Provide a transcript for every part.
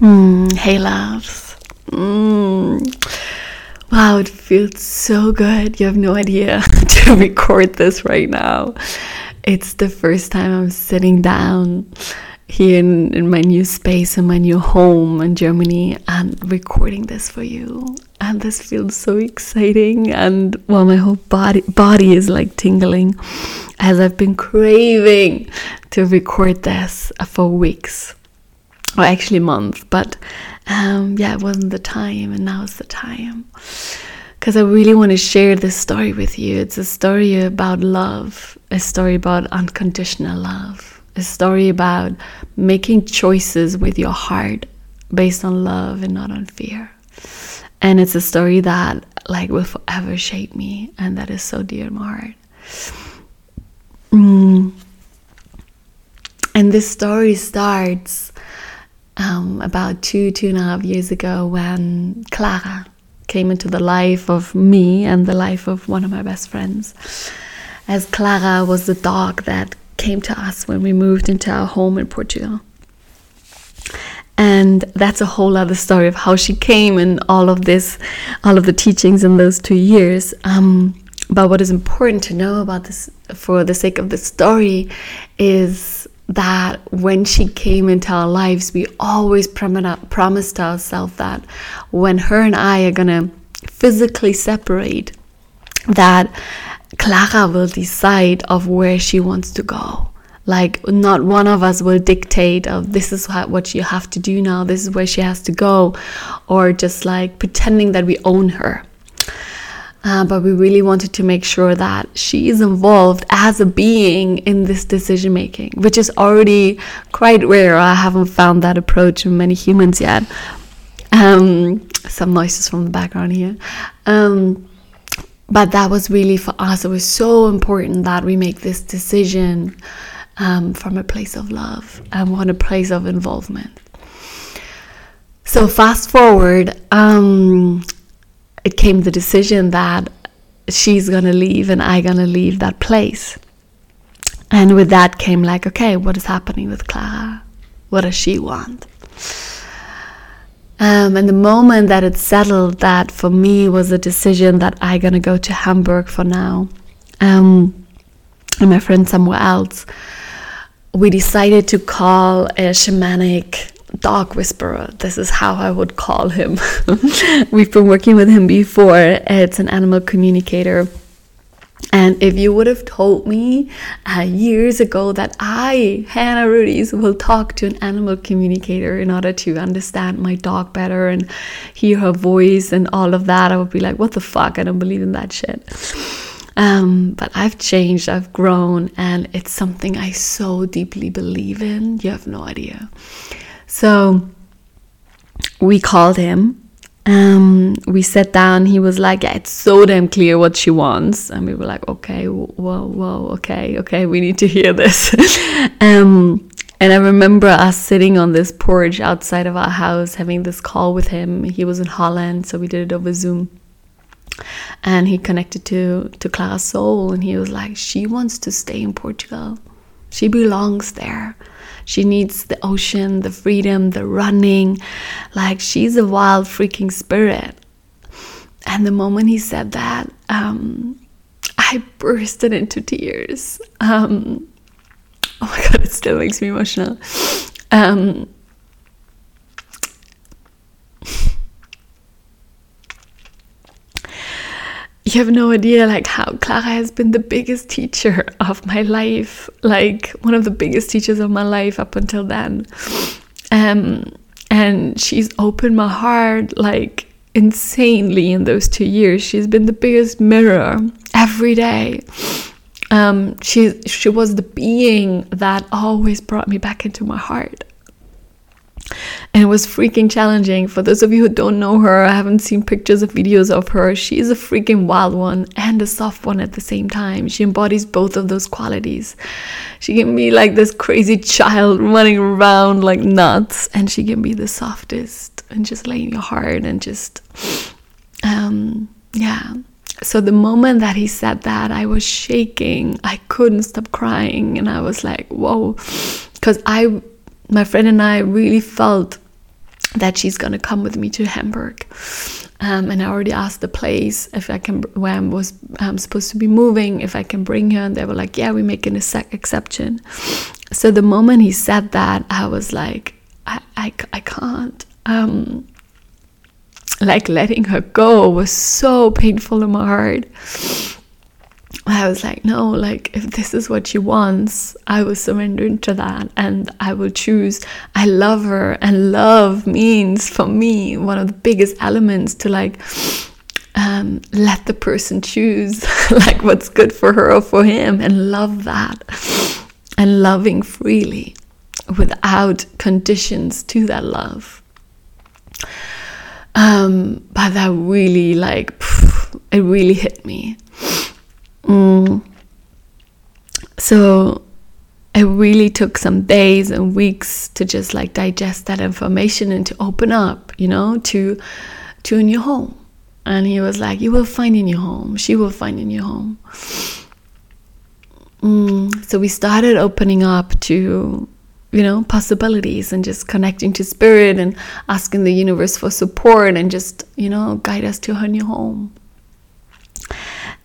Mm, hey, loves. Mm. Wow, it feels so good. You have no idea to record this right now. It's the first time I'm sitting down here in, in my new space in my new home in Germany and recording this for you. And this feels so exciting and well my whole body body is like tingling as I've been craving to record this for weeks. Or actually months, but um, yeah, it wasn't the time and now it's the time. Because I really want to share this story with you. It's a story about love, a story about unconditional love a story about making choices with your heart based on love and not on fear. And it's a story that like will forever shape me and that is so dear to my heart. Mm. And this story starts um, about two, two and a half years ago when Clara came into the life of me and the life of one of my best friends. As Clara was the dog that came to us when we moved into our home in Portugal. And that's a whole other story of how she came and all of this, all of the teachings in those two years. Um, but what is important to know about this, for the sake of the story, is that when she came into our lives, we always promised ourselves that when her and I are gonna physically separate, that Clara will decide of where she wants to go. Like not one of us will dictate of this is what you have to do now, this is where she has to go, or just like pretending that we own her. Uh, but we really wanted to make sure that she is involved as a being in this decision making, which is already quite rare. I haven't found that approach in many humans yet. Um, some noises from the background here. Um, but that was really for us, it was so important that we make this decision um, from a place of love and from a place of involvement. So, fast forward, um, it came the decision that she's gonna leave and I gonna leave that place. And with that came like, okay, what is happening with Clara? What does she want? Um, and the moment that it settled, that for me was a decision that I'm gonna go to Hamburg for now, um, and my friend somewhere else, we decided to call a shamanic dog whisperer. This is how I would call him. We've been working with him before. It's an animal communicator and if you would have told me uh, years ago that I, Hanna Rudies, will talk to an animal communicator in order to understand my dog better and hear her voice and all of that, I would be like, what the fuck? I don't believe in that shit. Um, but I've changed, I've grown, and it's something I so deeply believe in. You have no idea. So we called him um, we sat down. He was like, "Yeah, it's so damn clear what she wants," and we were like, "Okay, whoa, whoa, okay, okay, we need to hear this." um, and I remember us sitting on this porch outside of our house, having this call with him. He was in Holland, so we did it over Zoom. And he connected to to Clara's soul, and he was like, "She wants to stay in Portugal. She belongs there." She needs the ocean, the freedom, the running. Like she's a wild freaking spirit. And the moment he said that, um, I bursted into tears. Um, oh my god, it still makes me emotional. Um, you have no idea like how Clara has been the biggest teacher of my life, like one of the biggest teachers of my life up until then. Um, and she's opened my heart like insanely in those two years. She's been the biggest mirror every day. Um, she she was the being that always brought me back into my heart and it was freaking challenging. For those of you who don't know her, I haven't seen pictures of videos of her. She is a freaking wild one and a soft one at the same time. She embodies both of those qualities. She can be like this crazy child running around like nuts, and she can be the softest and just laying your heart and just, um, yeah. So the moment that he said that, I was shaking. I couldn't stop crying, and I was like, whoa, because I my friend and I really felt that she's gonna come with me to Hamburg. Um, and I already asked the place if I can, where I was um, supposed to be moving, if I can bring her. And they were like, yeah, we make an exception. So the moment he said that, I was like, I, I, I can't. Um, like letting her go was so painful in my heart. I was like, no, like if this is what she wants, I will surrender to that and I will choose. I love her, and love means for me one of the biggest elements to like um, let the person choose like what's good for her or for him and love that and loving freely without conditions to that love. Um, but that really like it really hit me Mm. So it really took some days and weeks to just like digest that information and to open up, you know, to to a new home. And he was like, "You will find a new home. She will find a new home." Mm. So we started opening up to, you know, possibilities and just connecting to spirit and asking the universe for support and just, you know, guide us to her new home.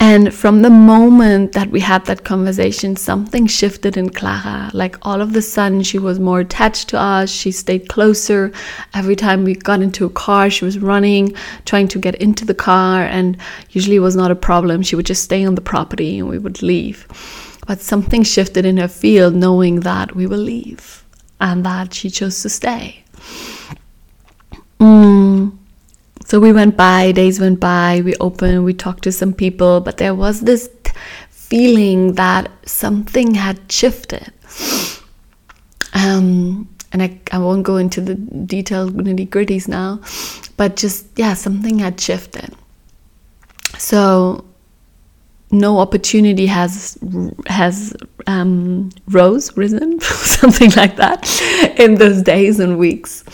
And from the moment that we had that conversation, something shifted in Clara. Like all of the sudden, she was more attached to us. She stayed closer. Every time we got into a car, she was running, trying to get into the car. And usually it was not a problem. She would just stay on the property and we would leave. But something shifted in her field, knowing that we will leave and that she chose to stay. Mm. So we went by, days went by, we opened, we talked to some people, but there was this feeling that something had shifted. Um, and I, I won't go into the detailed nitty gritties now, but just, yeah, something had shifted. So no opportunity has has um, rose risen something like that in those days and weeks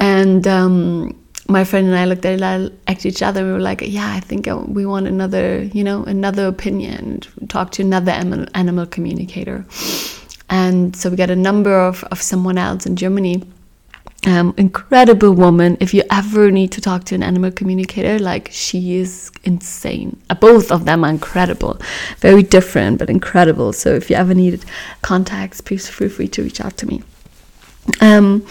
and um, my friend and I looked at each other. We were like, "Yeah, I think uh, we want another, you know, another opinion. Talk to another animal communicator." And so we got a number of of someone else in Germany. Um, incredible woman. If you ever need to talk to an animal communicator, like she is insane. Uh, both of them are incredible, very different but incredible. So if you ever needed contacts, please feel free to reach out to me. Um,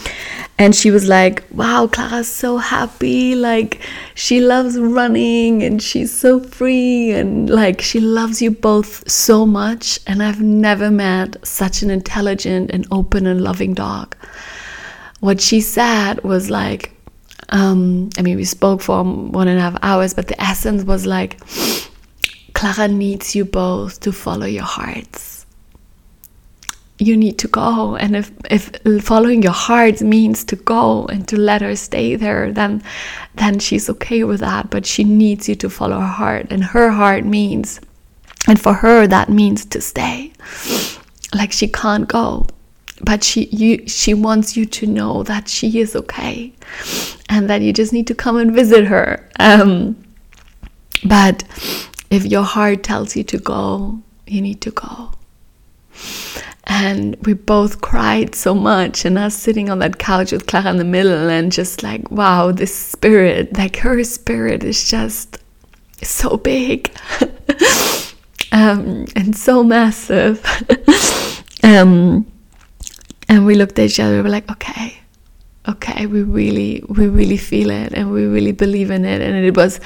and she was like, Wow, Clara's so happy. Like, she loves running and she's so free. And like, she loves you both so much. And I've never met such an intelligent and open and loving dog. What she said was like, um, I mean, we spoke for one and a half hours, but the essence was like, Clara needs you both to follow your hearts you need to go. And if if following your heart means to go and to let her stay there then then she's okay with that. But she needs you to follow her heart. And her heart means and for her that means to stay. Like she can't go. But she you she wants you to know that she is okay and that you just need to come and visit her. Um, but if your heart tells you to go you need to go and we both cried so much and us sitting on that couch with clara in the middle and just like wow this spirit like her spirit is just so big. Um, and so massive. Um, and we looked at each other we were like okay okay we really we really feel it and we really believe in it. And it was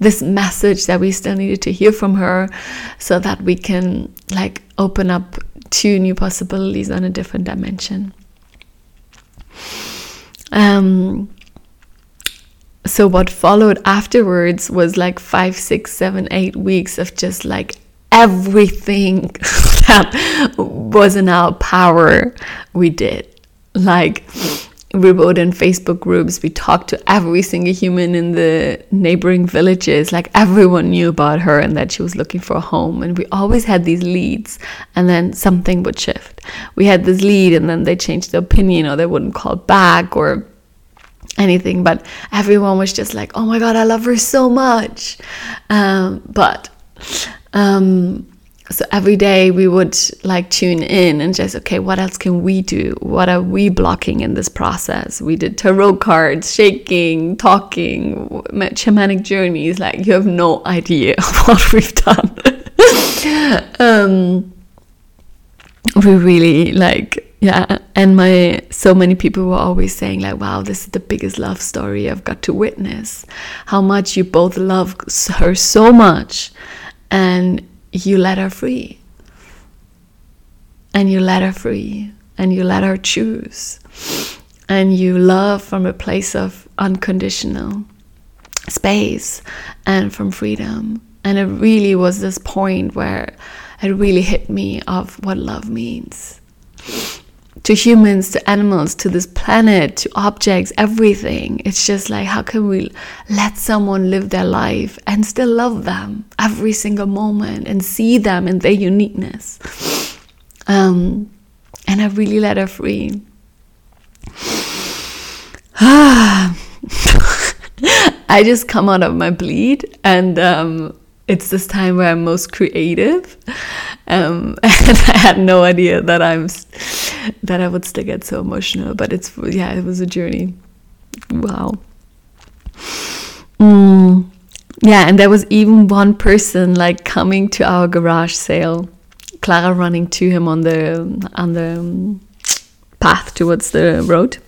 this message that we still needed to hear from her so that we can like open up two new possibilities on a different dimension. Um, so what followed afterwards was like five, six, seven, eight weeks of just like everything that was in our power we did. Like we wrote in Facebook groups, we talked to every single human in the neighboring villages. Like everyone knew about her and that she was looking for a home. And we always had these leads, and then something would shift. We had this lead, and then they changed their opinion, or they wouldn't call back, or anything. But everyone was just like, oh my God, I love her so much. Um, but um, so every day we would like tune in and just okay what else can we do? What are we blocking in this process? We did tarot cards shaking talking shamanic journeys like you have no idea what we've done. Um, we really like yeah and my so many people were always saying like wow this is the biggest love story i've got to witness. How much you both love her so much. And you let her free. And you let her free. And you let her choose. And you love from a place of unconditional space and from freedom. And it really was this point where it really hit me of what love means to humans, to animals, to this planet, to objects, everything. It's just like, how can we let someone live their life and still love them every single moment and see them in their uniqueness? Um, and I really let her free. I just come out of my bleed and um, it's this time where I'm most creative. Um, and I had no idea that I'm that I would still get so emotional. But it's yeah, it was a journey. Wow. Mm. Yeah, and there was even one person like coming to our garage sale. Clara running to him on the on the um, path towards the road,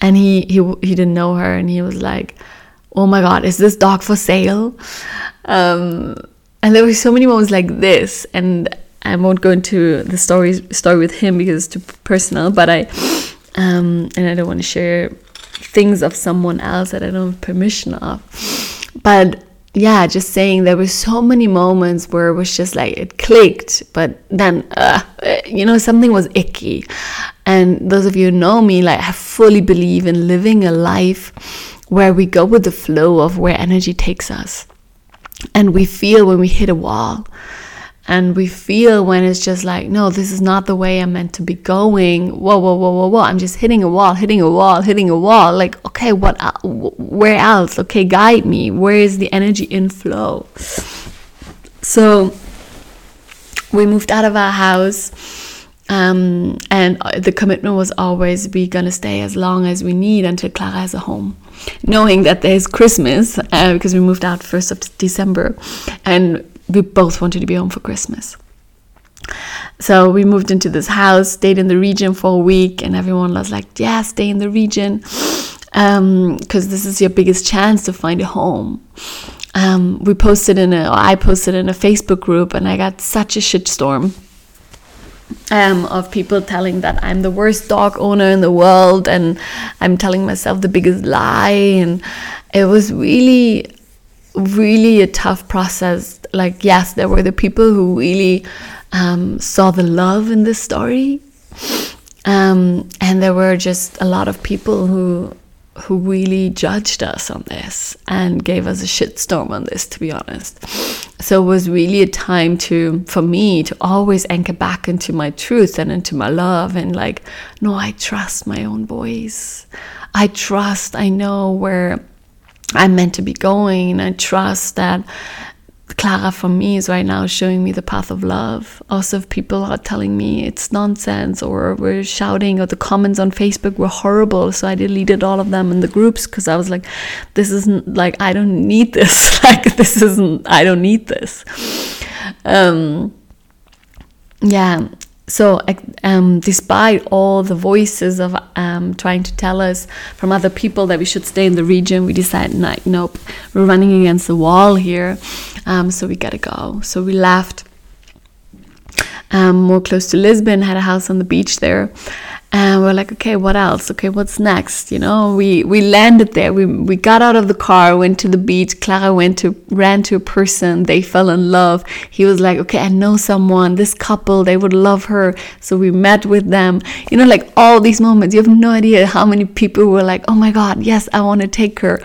and he he he didn't know her, and he was like, "Oh my God, is this dog for sale?" Um, and there were so many moments like this, and I won't go into the story story with him because it's too personal. But I um, and I don't want to share things of someone else that I don't have permission of. But yeah, just saying there were so many moments where it was just like it clicked, but then uh, you know something was icky. And those of you who know me, like I fully believe in living a life where we go with the flow of where energy takes us and we feel when we hit a wall. And we feel when it's just like no this is not the way i'm meant to be going. Whoa whoa whoa whoa whoa. I'm just hitting a wall hitting a wall hitting a wall. Like okay what where else? Okay guide me. Where is the energy inflow so we moved out of our house um, and the commitment was always we're gonna stay as long as we need until Clara has a home knowing that there's Christmas uh, because we moved out first of December, and we both wanted to be home for Christmas. So we moved into this house, stayed in the region for a week, and everyone was like, "Yeah, stay in the region, because um, this is your biggest chance to find a home." Um, we posted in a, I posted in a Facebook group, and I got such a shitstorm um, of people telling that I'm the worst dog owner in the world and I'm telling myself the biggest lie. And it was really, really a tough process. Like, yes, there were the people who really um, saw the love in this story. Um, and there were just a lot of people who who really judged us on this and gave us a shitstorm on this to be honest. So it was really a time to for me to always anchor back into my truth and into my love and like no i trust my own voice. I trust i know where i'm meant to be going. I trust that Clara for me is right now showing me the path of love. Also, if people are telling me it's nonsense or we're shouting or the comments on Facebook were horrible, so I deleted all of them in the groups because I was like, this isn't like I don't need this. like this isn't I don't need this. Um, yeah, so um, despite all the voices of um, trying to tell us from other people that we should stay in the region we decided like nope we're running against the wall here. Um, so we gotta go. So we left um, more close to lisbon had a house on the beach there and we're like okay what else? Okay what's next? You know we we landed there. We we got out of the car went to the beach. Clara went to ran to a person. They fell in love. He was like okay i know someone. This couple they would love her. So we met with them. You know like all these moments. You have no idea how many people were like oh my god yes i want to take her.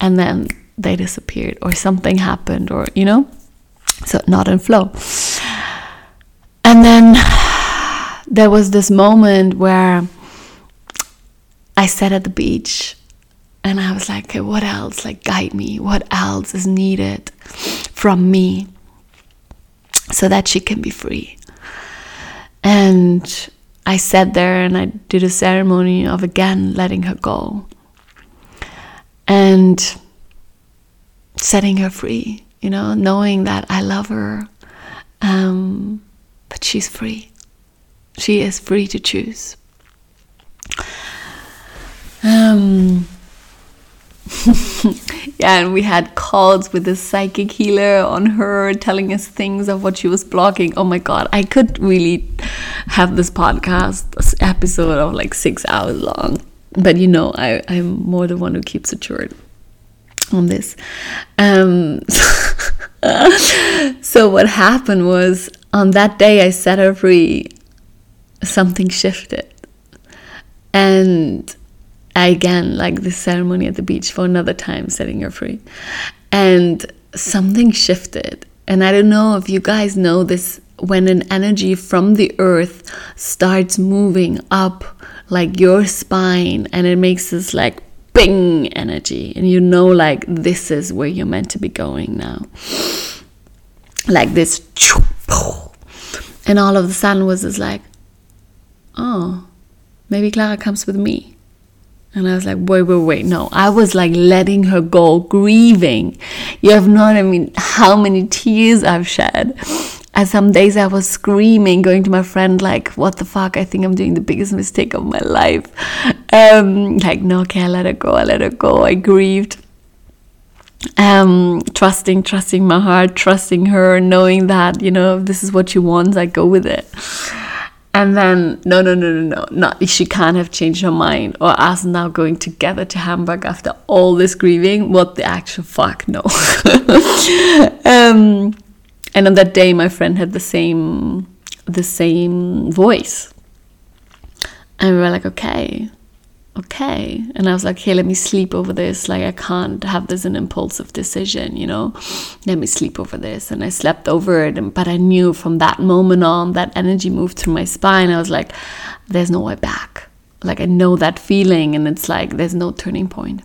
And then they disappeared or something happened or you know? So not in flow. And then there was this moment where I sat at the beach and I was like, okay, what else? Like, guide me. What else is needed from me? so that she can be free. And I sat there and I did a ceremony of again letting her go and setting her free, you know, knowing that I love her, um, but she's free. She is free to choose. Um, yeah, and we had calls with the psychic healer on her telling us things of what she was blocking. Oh my god, I could really have this podcast this episode of like six hours long. But you know, I, I'm more the one who keeps it short on this. Um, so what happened was on that day I set her free, something shifted. And again like this ceremony at the beach for another time setting her free. And something shifted. And I don't know if you guys know this when an energy from the earth starts moving up like your spine and it makes this like bing energy and you know like this is where you're meant to be going now like this and all of the sudden was this like oh maybe clara comes with me and I was like, wait, wait, wait. No, I was like letting her go, grieving. You have no I mean, how many tears I've shed. And some days I was screaming, going to my friend, like, what the fuck? I think I'm doing the biggest mistake of my life. Um, like, no, okay, I let her go, I let her go. I grieved. Um, trusting, trusting my heart, trusting her, knowing that, you know, this is what she wants, I go with it. And then, no, no, no, no, no, not she can't have changed her mind, or us now going together to Hamburg after all this grieving. What the actual fuck? No. um, and on that day, my friend had the same, the same voice, and we were like, okay, okay. And I was like, hey, let me sleep over this. Like, I can't have this an impulsive decision, you know? Let me sleep over this. And I slept over it. And, but I knew from that moment on, that energy moved through my spine. I was like, there's no way back. Like, I know that feeling. And it's like, there's no turning point.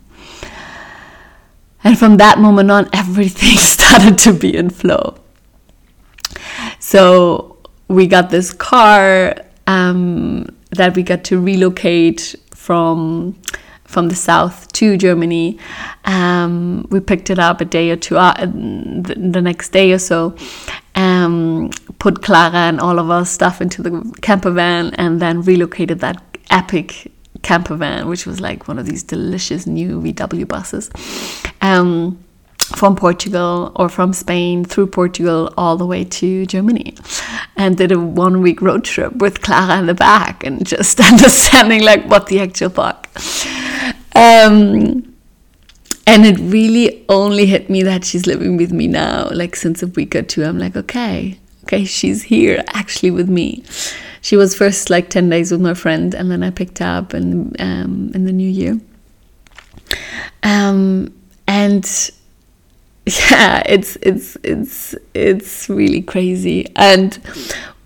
And from that moment on, everything started to be in flow. So we got this car um, that we got to relocate from from the south to Germany. Um, we picked it up a day or two, uh, the, next day or so, um, put Clara and all of our stuff into the camper van, and then relocated that epic camper van, which was like one of these delicious new VW buses. Um, from Portugal or from Spain through Portugal all the way to Germany and did a one week road trip with Clara in the back and just understanding like what the actual fuck. Um, and it really only hit me that she's living with me now. Like since a week or two, I'm like, okay, okay, she's here actually with me. She was first like 10 days with my friend and then I picked up and um, in the new year. Um, and yeah it's it's it's it's really crazy. And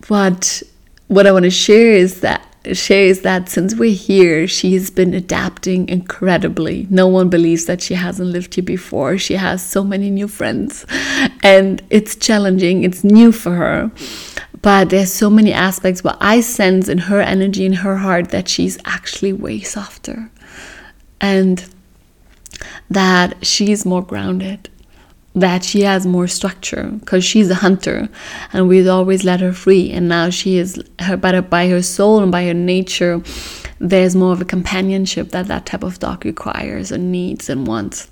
what what i want to share is that share is that since we're here she has been adapting incredibly. No one believes that she hasn't lived here before. She has so many new friends and it's challenging. It's new for her. But there's so many aspects where i sense in her energy in her heart that she's actually way softer. And that she's more grounded that she has more structure because she's a hunter and we'd always let her free and now she is her by, by her soul and by her nature there's more of a companionship that that type of dog requires and needs and wants.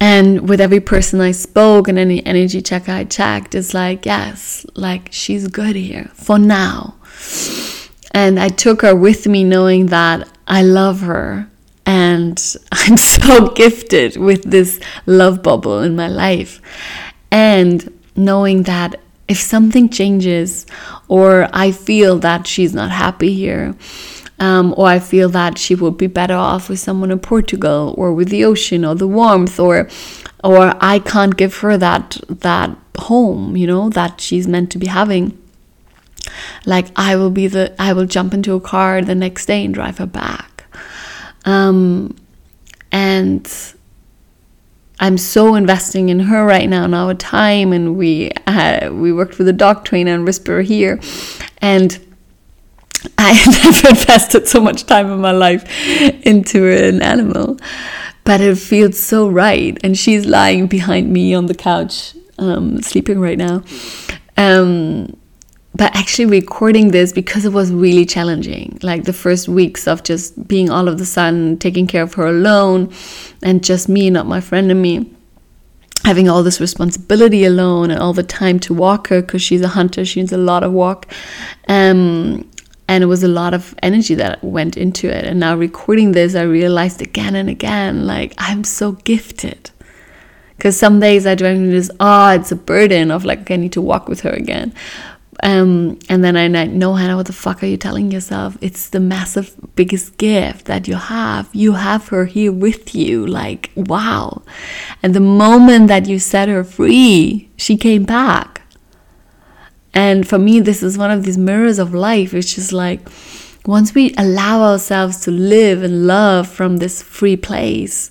And with every person i spoke and any energy check i checked it's like yes like she's good here for now. And i took her with me knowing that i love her and I'm so gifted with this love bubble in my life. And knowing that if something changes, or I feel that she's not happy here, um, or I feel that she would be better off with someone in Portugal, or with the ocean, or the warmth, or or I can't give her that that home, you know, that she's meant to be having. Like I will be the I will jump into a car the next day and drive her back um, and I'm so investing in her right now, now our time, and we uh, we worked with a dog trainer and whisperer here, and I never invested so much time in my life into an animal, but it feels so right. And she's lying behind me on the couch, um, sleeping right now. Um, but actually recording this because it was really challenging. Like the first weeks of just being all of the sudden taking care of her alone and just me not my friend and me having all this responsibility alone and all the time to walk her because she's a hunter she needs a lot of walk. Um, and it was a lot of energy that went into it. And now recording this i realized again and again like i'm so gifted. Because some days i drink this oh it's a burden of like i need to walk with her again um, and then I know, Hanna, what the fuck are you telling yourself? It's the massive biggest gift that you have. You have her here with you. Like, wow. And the moment that you set her free, she came back. And for me, this is one of these mirrors of life. It's just like once we allow ourselves to live and love from this free place,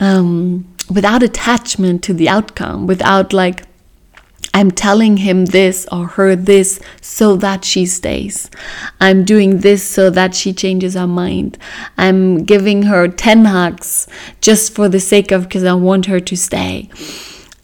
um, without attachment to the outcome, without like, I'm telling him this or her this so that she stays. I'm doing this so that she changes her mind. I'm giving her 10 hugs just for the sake of because I want her to stay.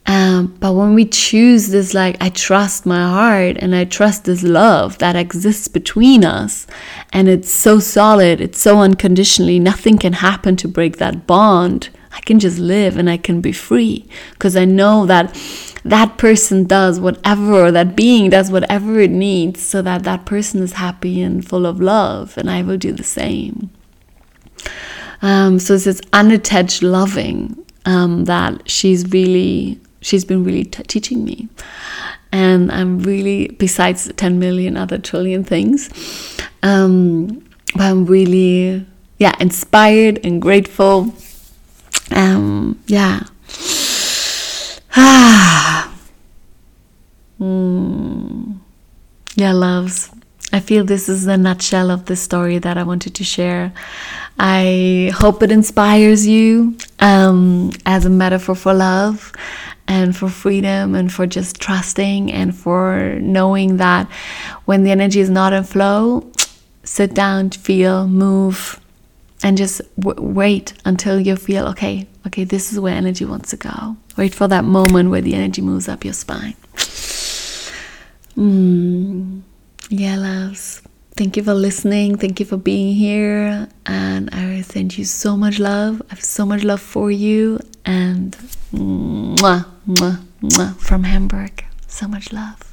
Um, but when we choose this, like, I trust my heart and I trust this love that exists between us, and it's so solid, it's so unconditionally, nothing can happen to break that bond. I can just live and I can be free because I know that that person does whatever, or that being does whatever it needs so that that person is happy and full of love, and I will do the same. Um, so it's this unattached loving um, that she's really she's been really t- teaching me. And I'm really, besides 10 million other trillion things, um, I'm really, yeah, inspired and grateful. Um, yeah. Ah. mm. Yeah, loves. I feel this is the nutshell of the story that I wanted to share. I hope it inspires you um, as a metaphor for love and for freedom and for just trusting and for knowing that when the energy is not in flow, sit down, feel, move, and just wait until you feel okay, okay, this is where energy wants to go. Wait for that moment where the energy moves up your spine. Mm. Yeah, loves. Thank you for listening. Thank you for being here. And I send you so much love. I have so much love for you. And mwah, mwah, mwah, from Hamburg. So much love.